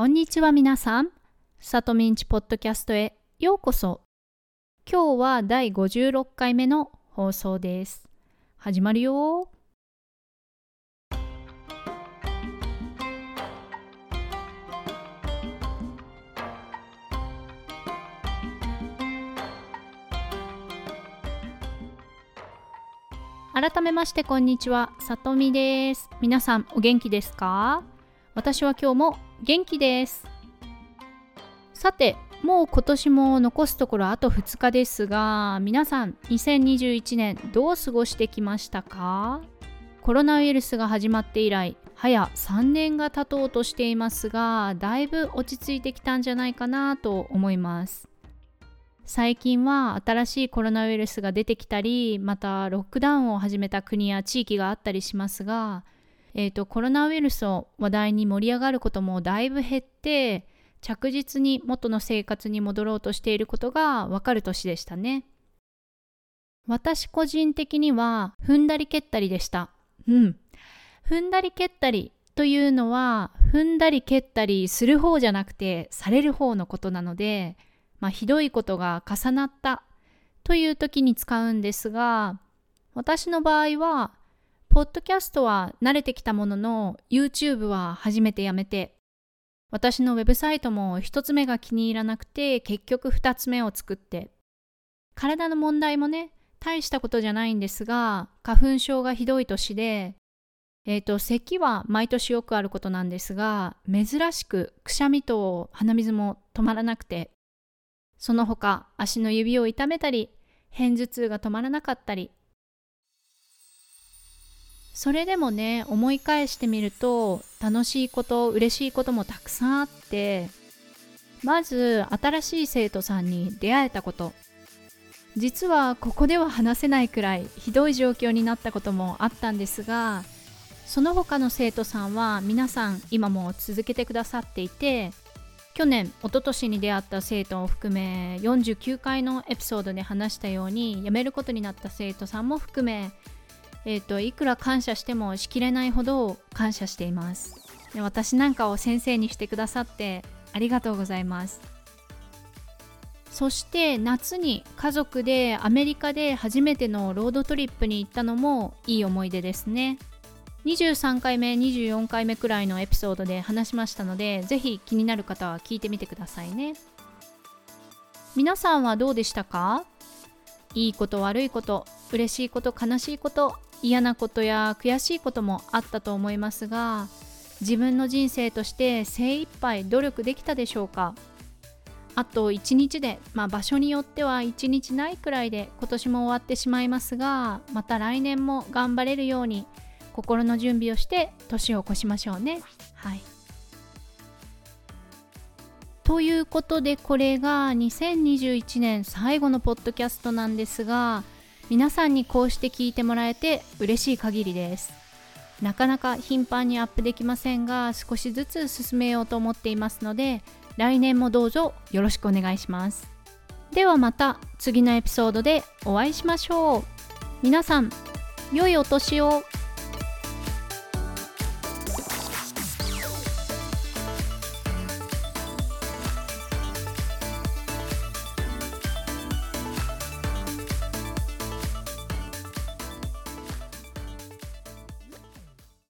こんにちは皆さん。さとみんちポッドキャストへようこそ。今日は第56回目の放送です。始まるよ改めましてこんにちは、さとみです。皆さんお元気ですか？私は今日も元気です。さてもう今年も残すところあと2日ですが皆さん2021年どう過ごしてきましたか？コロナウイルスが始まって以来早3年が経とうとしていますがだいぶ落ち着いてきたんじゃないかなと思います。最近は新しいコロナウイルスが出てきたりまたロックダウンを始めた国や地域があったりしますがえーと、コロナウイルスを話題に盛り上がることもだいぶ減って着実に元の生活に戻ろうとしていることがわかる年でしたね。私個人的には踏んだり蹴ったりでした。うん。踏んだり蹴ったりというのは踏んだり蹴ったりする方じゃなくてされる方のことなので、まあ、ひどいことが重なったという時に使うんですが私の場合はポッドキャストは慣れてきたものの YouTube は初めてやめて私のウェブサイトも一つ目が気に入らなくて結局二つ目を作って体の問題もね大したことじゃないんですが花粉症がひどい年でえっ、ー、と咳は毎年よくあることなんですが珍しくくしゃみと鼻水も止まらなくてその他足の指を痛めたり片頭痛が止まらなかったりそれでもね思い返してみると楽しいこと嬉しいこともたくさんあってまず新しい生徒さんに出会えたこと。実はここでは話せないくらいひどい状況になったこともあったんですがその他の生徒さんは皆さん今も続けてくださっていて去年一昨年に出会った生徒を含め49回のエピソードで話したように辞めることになった生徒さんも含めえーと、いくら感謝してもしきれないほど感謝しています。で私なんかを先生にしてくださってありがとうございます。そして夏に家族でアメリカで初めてのロードトリップに行ったのもいい思い出ですね。23回目24回目くらいのエピソードで話しましたのでぜひ気になる方は聞いてみてくださいね。皆さんはどうでしたか？いいこと悪いこと嬉しいこと悲しいこと嫌なことや悔しいこともあったと思いますが自分の人生として精一杯努力できたでしょうか？あと1日で、まあ、場所によっては1日ないくらいで今年も終わってしまいますがまた来年も頑張れるように心の準備をして年を越しましょうね。はいということでこれが2021年最後のポッドキャストなんですが皆さんにこうして聞いてもらえて嬉しい限りです。なかなか頻繁にアップできませんが少しずつ進めようと思っていますので来年もどうぞよろしくお願いします。ではまた次のエピソードでお会いしましょう。皆さん良いお年を。